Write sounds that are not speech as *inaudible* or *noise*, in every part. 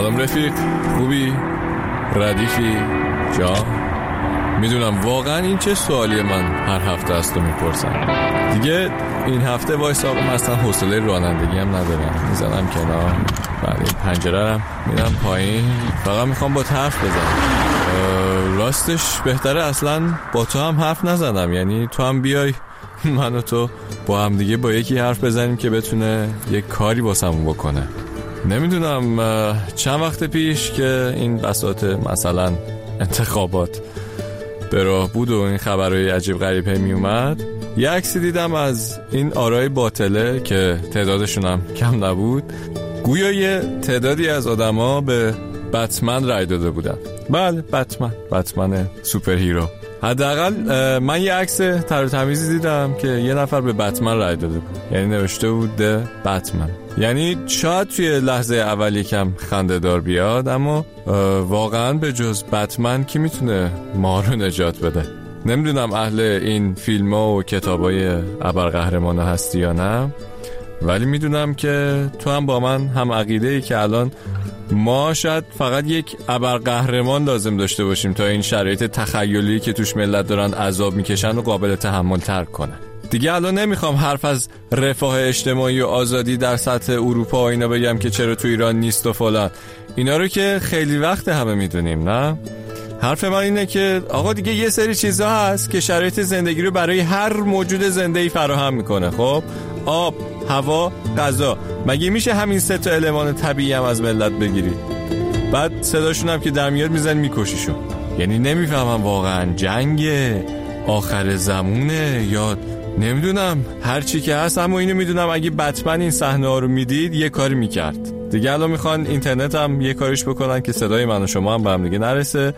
سلام رفیق خوبی؟ ردیفی؟ جا؟ می‌دونم واقعا این چه سوالی من هر هفته است رو می‌پرسم. دیگه این هفته وایس آقا اصلا حوصله رانندگی هم ندارم. می‌زنم کنار. بعد این پنجره هم میدم پایین. فقط می‌خوام با حرف بزنم. راستش بهتره اصلا با تو هم حرف نزنم. یعنی تو هم بیای *laughs* من و تو با هم دیگه با یکی حرف بزنیم که بتونه یک کاری باسمون بکنه. نمی‌دونم چند وقت پیش که این بساط مثلا انتخابات به راه بود و این خبرهای عجیب غریب می اومد یه عکسی دیدم از این آرای باطله که تعدادشون هم کم نبود. گویا یه تعدادی از آدما به بتمن رای داده بودن. بله بتمن. بتمن superhero حداقل من یه عکس تر تمیزی دیدم که یه نفر به بتمن رای داده بود. یعنی نوشته بود بتمن یعنی شاید توی لحظه اول یکم خنده دار بیاد اما واقعا به جز بتمن کی می‌تونه ما رو نجات بده؟ نمی‌دونم اهل این فیلم ها و کتاب های ابرقهرمان هستی یا نه. ولی می‌دونم که تو هم با من هم عقیده ای که الان ما شاید فقط یک ابرقهرمان لازم داشته باشیم تا این شرایط تخیلی که توش ملت دارن عذاب می‌کشن و قابل تحمل ترک کنن. دیگه الان نمی‌خوام حرف از رفاه اجتماعی و آزادی در سطح اروپا و اینا بگم که چرا تو ایران نیست و فلان. اینا رو که خیلی وقت همه می‌دونیم نه؟ حرف من اینه که آقا دیگه یه سری چیزا هست که شرایط زندگی رو برای هر موجود زنده ای فراهم می‌کنه خب؟ آب هوا غذا. مگه میشه همین سه تا المان طبیعی هم از ملت بگیری؟ بعد صداشون هم که در میاد میزن میکشیشون. یعنی نمی‌فهمم واقعا جنگ آخر زمونه یا نمی‌دونم. هر چی که هست اما اینو می‌دونم اگه بتمن این صحنه ها رو می‌دید یه کاری می‌کرد. دیگه الان می‌خوان اینترنت هم یه کاریش بکنن که صدای من و شما هم به هم دیگه نرسه.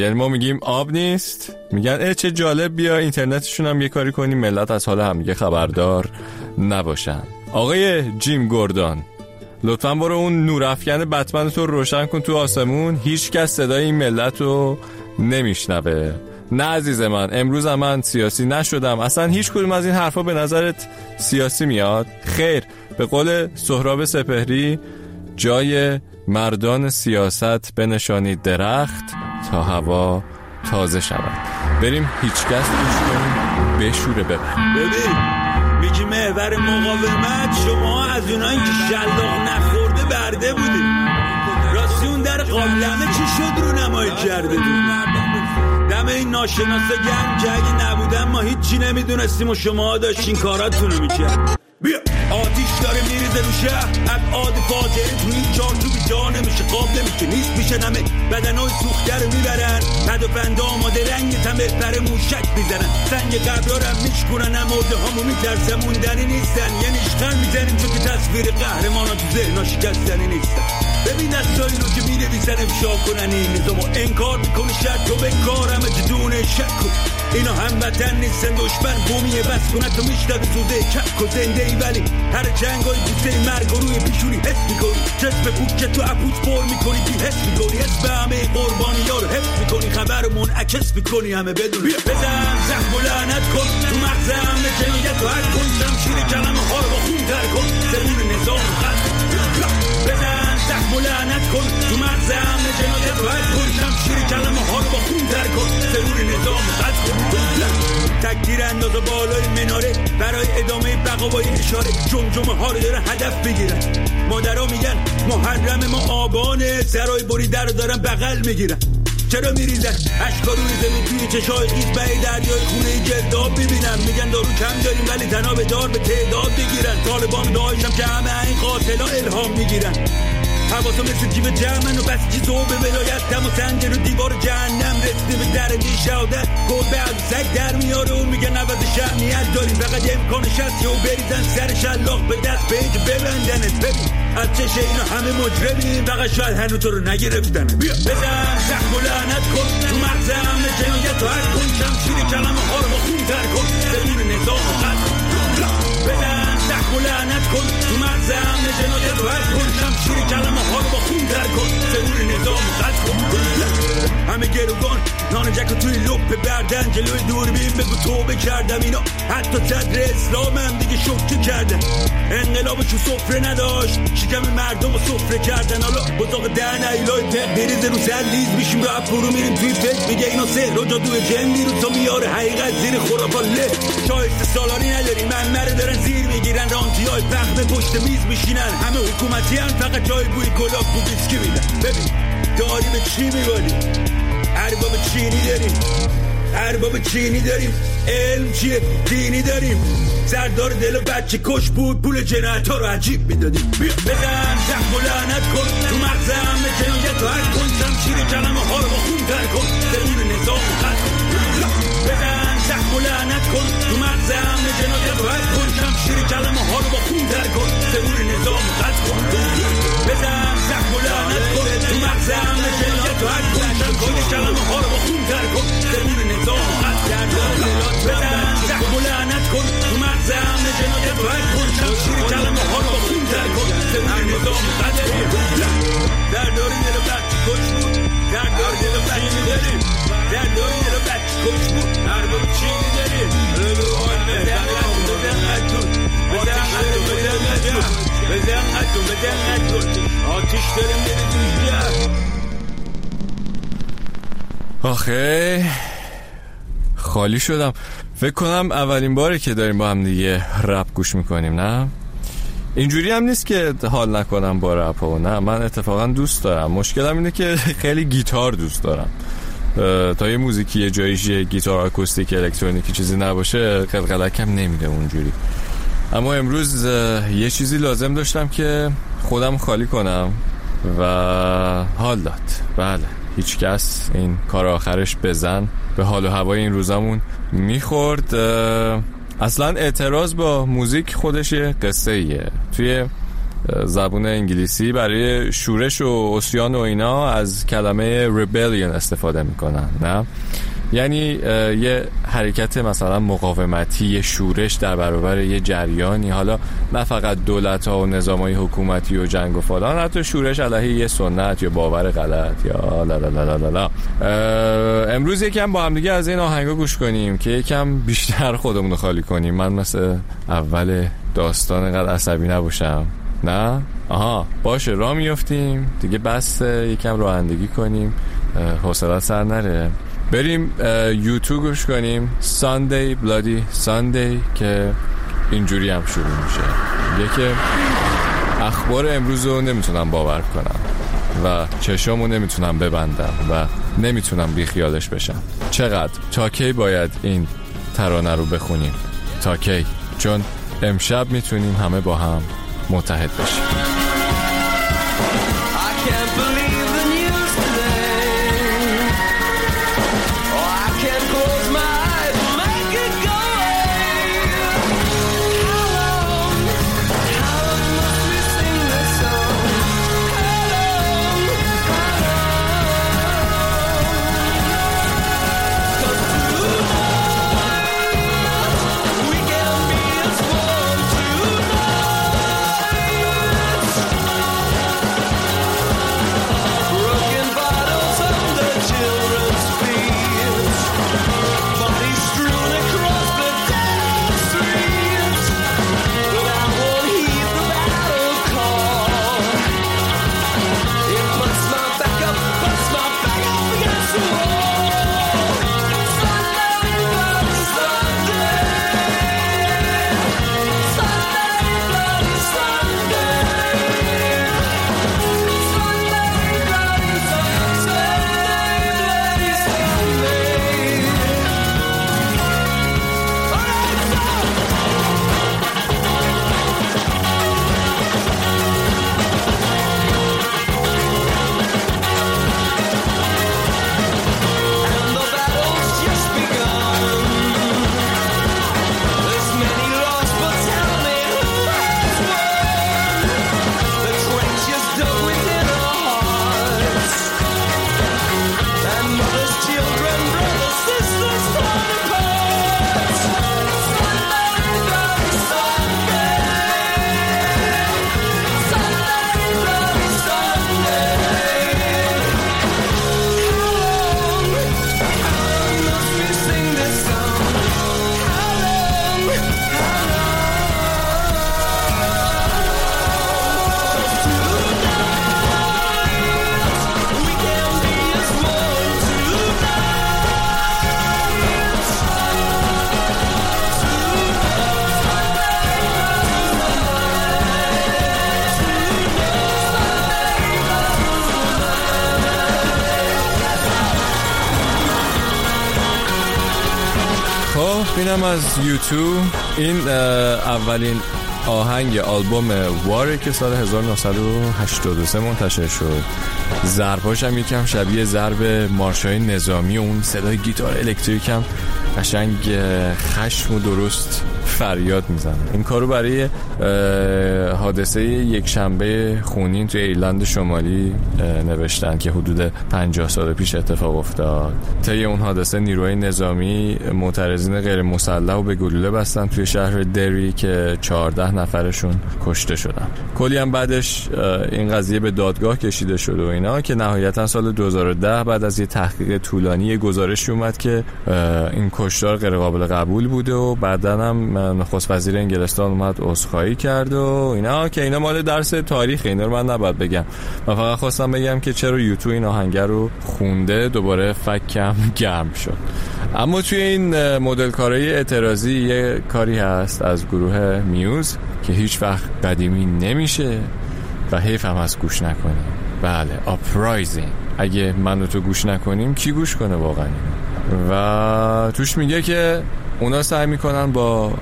یعنی ما میگیم آب نیست. میگن اه چه جالب بیا اینترنتشون هم یه کاری کنیم. ملت از حال هم دیگه خبردار. نباشن. آقای جیم گوردان لطفا برو اون نورافکن بتمن تو روشن کن تو آسمون. هیچ کس صدای این ملت رو نمیشنوه. نه عزیز من امروز من سیاسی نشدم. اصلا هیچ کدوم از این حرفا به نظرت سیاسی میاد؟ خیر به قول سهراب سپهری جای مردان سیاست بنشانید درخت تا هوا تازه شود. بریم هیچ کس بشوره ببر ببین میگی محور مقاومت شما از اونایی که شلاق نخورده برده بودی. راستی اون در قابلمه چی شد رو نمایی کرده دم این ناشناسه گرم که اگه نبودم ما هیچی نمی‌دونستیم و شما داشتین کاراتونو می‌کرد آتیش داره میریزه رو شهر. ابعاد فاجعه تو این جان تو جا نمیشه. قاب نمیشه. نیست میشه نمه. بدن های سوخته رو می‌برن. پد و پند آماده رنگ تمه پر موشک می‌زنن. سنگ قبلا رو میشکنن امورده همو میترسه موندنی نیستن. یعنی اشتن می‌زنیم چون که تصویر قهرمان تو ذهنا شکستنی نیستن. ببین دستایی رو که می نویسن افشا کنن این. نظام انکار می‌کنی شد تو به کار همه جدون شک اینا هم وطن نیستن دشمن بومیه بس کنه تو میشتد زوده کک و زنده ای ولی هر جنگ های بوسه مرگ و روی پیشونی حس می‌کنی. جسم پوک که تو اپوت پر می‌کنی بی حس می‌کنی. حس به همه قربانی ها رو حس می‌کنی. خبر منعکس می‌کنی همه بدون بزن زخم و لعنت کن. تو مغز همه جنایت و هر کن. شمشیر کلمه ها رو با خون تر اشاره جمجمه ها رو داره هدف بگیرن مادرها میگن محرم ما آبانه سرای بریده رو دارن بغل می‌گیرن. چرا میریزن اشکا روی زمین توی چشای خیز به دریای خونه گرداب ببینم میگن دارو کم داریم ولی تنها به دار به تعداد بگیرن طالبان داشتم که همه این قاتلا الهام می‌گیرن. حواسا مثل جیب جمعن و بس چیزو به ولایت دم و سنجر و دیوار جهنم رسیده به در نیشادت گربه از سگ در میاره و میگن عوض شهنیت داریم. فقط امکانش هست و بریزن سر شلاق به دست پیج ببندنت. ببین از چشه اینا همه مجرمیم. فقط شاید هنو تو رو نگرفتن بیا. بزن زخم و لعنت کن. تو مغز همه جنایت و هر کن شمشیر کلمه ها رو خون تر کن. زمین نظام قتل. بزن. زخم و لعنت کن تو مغز همه جنایت هر کن. شمشیر کلمه ها رو با خون نان جک توی لپ بردن جلوی دوربین بگو توبه کردم اینا حتی صدر اسلامم دیگه شکر کردن انقلابشو سفره نداشت شکم مردم رو سفره کردن حالا بطاق ده نیلای تق بریز رو سر لیز میشیم رو فرو میریم توی فکر میگه اینا سهر و جادوی جن میرو تا میاره حقیقت زیر خرافات له شایسته سالاری نداریم من مره دارن زیر می‌گیرن رانتی های پخت پشت میز میشینن همه حکومتی هم فقط جای بوی کلاک بو بیسکی میدن ببین داری به چی میبالی ارباب چینی داریم. ارباب چینی داریم. علم چیه؟ دینی داریم. سردار دل و بچه کش بود. پول جنایت رو عجیب می‌دادیم. بزن زخم و لعنت کن. تو مغزم جنایت تو هر کن. شمشیر کلمه ها رو خون تر کن. زمین نظام کن. بزن زخم و لعنت کن. تو مغزم جنایت تو هر کن. شمشیر کلمه ها رو خون تر کن. زمین نظام قد کن. بزن زخم و لعنت کن. تو مغزم جنایت تو هر کن شمشیر کلمه ها آخه خالی شدم. فکر کنم اولین باره که داریم با هم دیگه رپ گوش می‌کنیم نه؟ اینجوری هم نیست که حال نکنم با رپ و نه. من اتفاقا دوست دارم. مشکلم اینه که خیلی گیتار دوست دارم. تا یه موزیکی یه جاییش یه گیتار آکوستیک الکترونیکی چیزی نباشه قلقلکم نمیده اونجوری. اما امروز یه چیزی لازم داشتم که خودم خالی کنم و حال داد. بله. هیچ کس این کار آخرش بزن. به حال و هوای این روزامون می‌خورد. اصلا اعتراض با موزیک خودش یه قصه ایه توی زبون انگلیسی برای شورش و اسیان و اینا از کلمه rebellion استفاده می‌کنن نه؟ یعنی یه حرکت مثلا مقاومتی یه شورش در برابر یه جریانی. حالا نه فقط دولت ها و نظام های حکومتی و جنگ و فلان حتی شورش علیه یه سنت یا باور غلط یا لا لا لا لا لا امروز یکم با هم دیگه از این آهنگا گوش کنیم که یکم بیشتر خودمون رو خالی کنیم. من مثل اول داستان قد عصبی نباشم. نه؟ آها باشه را میفتیم دیگه بس یکم رانندگی کنیم. حوصلات سر نره. بریم یوتیوب گوش کنیم. ساندی بلادی ساندی که اینجوری هم شروع میشه. یکی اخبار امروز رو نمی‌تونم باور کنم و چشامو نمی‌تونم ببندم و نمی‌تونم بیخیالش بشم. چقدر؟ تا کی باید این ترانه رو بخونیم؟ تا کی؟ چون امشب می‌تونیم همه با هم متحد بشیم. از یوتیوب این اولین آهنگ آلبوم واره که سال 1983 منتشر شد. ضرباش هم یکم شبیه ضرب مارشای نظامی و اون صدای گیتار الکتریک هم قشنگ خشم و درست فریاد می‌زنه. این کارو برای حادثه یک شنبه خونین توی ایرلند شمالی نوشتن که حدود 50 سال پیش اتفاق افتاد. طی اون حادثه نیروهای نظامی معترضین غیر مسلح و به گلوله بستن توی شهر دری که 14 نفرشون کشته شدن. کلی هم بعدش این قضیه به دادگاه کشیده شد و اینا که نهایتا سال 2010 بعد از یه تحقیق طولانی گزارشی اومد که این کشتار غیر قابل قبول بوده و بعدا هم نخست وزیر انگلستان اومد عذرخواهی کرد و اینا. که اینا مال درس تاریخ اینا رو من نباید بگم. من فقط خواستم بگم که چرا یوتیوب این آهنگر رو خونده دوباره فکم *laughs* گرم شد. اما توی این مدل کارهای اعتراضی یه کاری هست از گروه میوز که هیچ وقت قدیمی نمیشه و حیف هم از گوش نکنیم بله اپرایزینگ اگه من و تو گوش نکنیم کی گوش کنه واقعا؟ و توش میگه که اونا سعی می‌کنن با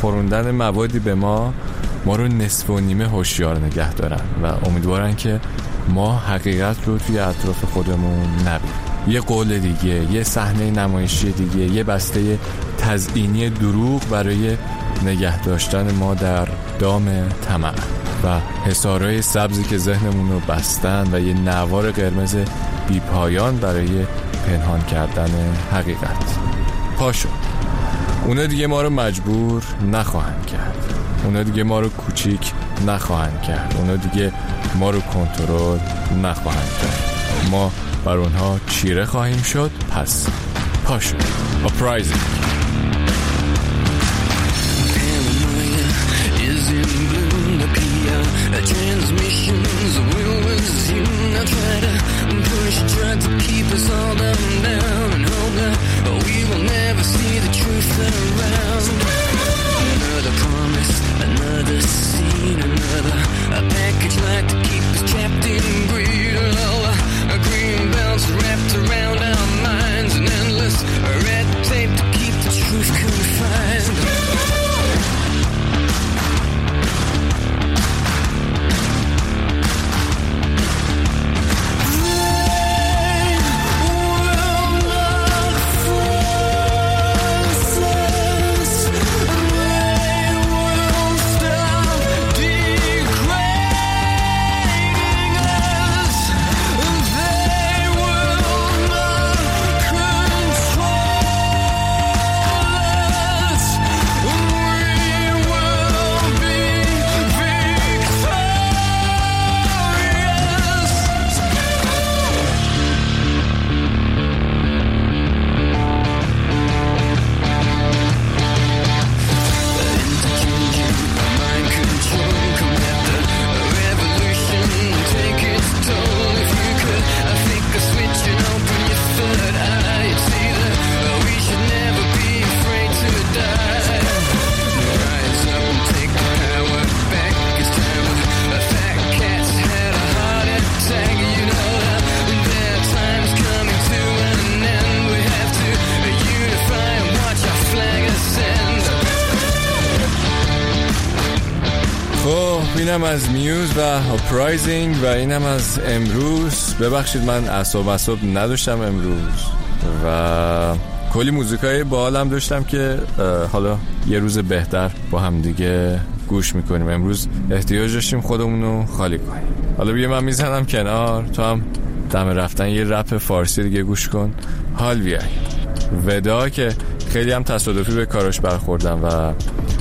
خوروندن موادی به ما ما رو نصف و نیمه هوشیار نگه دارن و امیدوارن که ما حقیقت رو توی اطراف خودمون نبینیم. یه قول دیگه یه صحنه نمایشی دیگه یه بسته تزئینی دروغ برای نگه داشتن ما در دام طمع و حسارای سبزی که ذهنمون رو بستن و یه نوار قرمز بیپایان برای پنهان کردن حقیقت. پاشو. اونا دیگه ما رو مجبور نخواهند کرد. اونا دیگه ما رو کوچیک نخواهند کرد. اونا دیگه ما رو کنترل نخواهند کرد. ما بر اونها چیره خواهیم شد پس پاشو اپرایزینگ Transmissions will resume. I try to push, try to keep us all down, down? Hold that we will never see the truth around. Another promise, another scene, another a package like to keep اینم از Muse و Uprising و اینم از امروز. ببخشید من اعصاب اعصاب نداشتم امروز و کلی موزیکای بالم داشتم که حالا یه روز بهتر با هم دیگه گوش می‌کنیم. امروز احتیاج داشتیم خودمونو خالی کنیم. حالا بیا من می‌زنم کنار. تو هم دم رفتن یه رپ فارسی دیگه گوش کن. حال بیای. ودا که خیلی هم تصادفی به کارش برخوردم و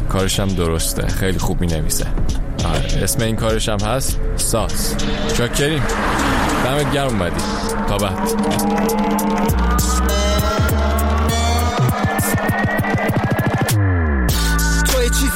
کارش هم درسته. خیلی خوب می نویسه اسم این کارش هم هست ساس چاکریم دمت گرم اومدی. تا بعد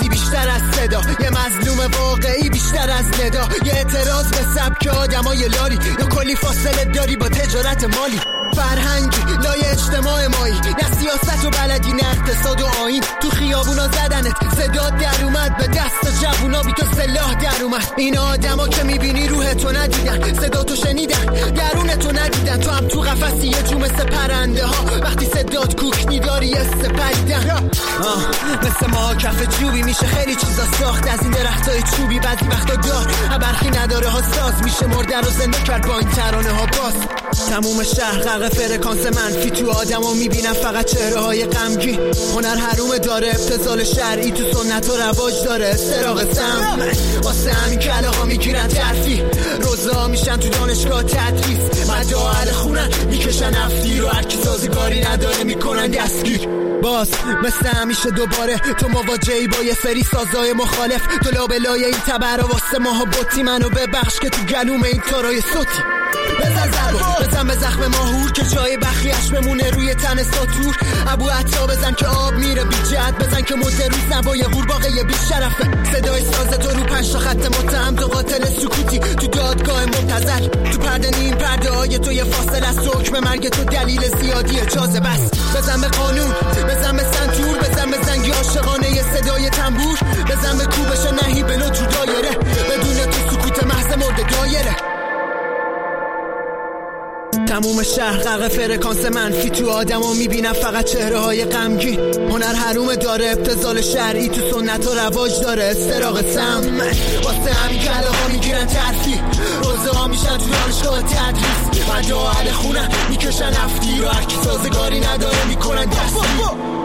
بیشتر از صدا یه مظلوم واقعی بیشتر از ندا. یه اعتراض به سبک آدمای لاری یا کلی فاصله داری با تجارت مالی. فرهنگی لای اجتماع مایی. نه سیاست و بلدی نه اقتصاد و آین. تو خیابونا زدنت صداد در اومد. به دست جوونا بی تو سلاح در اومد. این آدما که می‌بینی روح تو ندیدن. صدا تو شنیدن درون تو ندیدن. تو هم تو قفسی یه جو مثل پرنده ها وقتی صداد کوکنی داری یه سپریدن مثل ما کف جوبی میشه. خیلی چیزا ساخت. از این درختای چوبی بعضی وقتا دار برخی نداره ها ساز میشه. مرده رو زنده کرد با این ترانه ها. باز. تموم شهر غرق فرکانس منفی تو آدم می‌بینم فقط چهره های غمگی هنر حروم داره ابتزال شرعی تو سنت و رواج داره. استراغ سم. واسه همین کله ها می‌گیرن ترفی روزا میشن تو دانشگاه تدریس. مدا اهل خونن می‌کشن افتی رو. هرکی سازگاری نداره می‌کنن دستگیر. باز مثل همیشه دوباره تو مواجهی با یه سری سازای مخالف. تو لابلای این تبر واسه ماها بطی منو ببخش که تو گلوم این تارای سوتی بزن زربا بزن به زخم ماهور که جای بخیش بمونه روی تن ساتور. ابو عطا بزن که آب میره بی جد بزن که مد روز نبای قورباغه بی شرفه. صدای ساز تو رو تا خط متهم تو قاتل سکوتی. تو دادگاه منتظر. تو پرده نیم پرده های تو یه فاصله است. حکم مرگ تو دلیل زیادی اجازه بس بزن به قانون بزن به سنتور بزن به زنگی عاشقانه صدای تنبور. بزن به کوبش نهی بلو تو دایره. بدون تو سکوت محض مرد دایره. تموم شهر غرق فرکانس منفی تو آدما می‌بینم فقط چهره های غمگی هنر حروم داره ابتزال شرعی تو سنت و رواج داره. استراغ سم. واسه همین کله ها می‌گیرن ترفی ها میشن تو دانشگاه تدریس. من اهل خونه می‌کشن افتی رو. هرکی سازگاری نداره می‌کنن دستی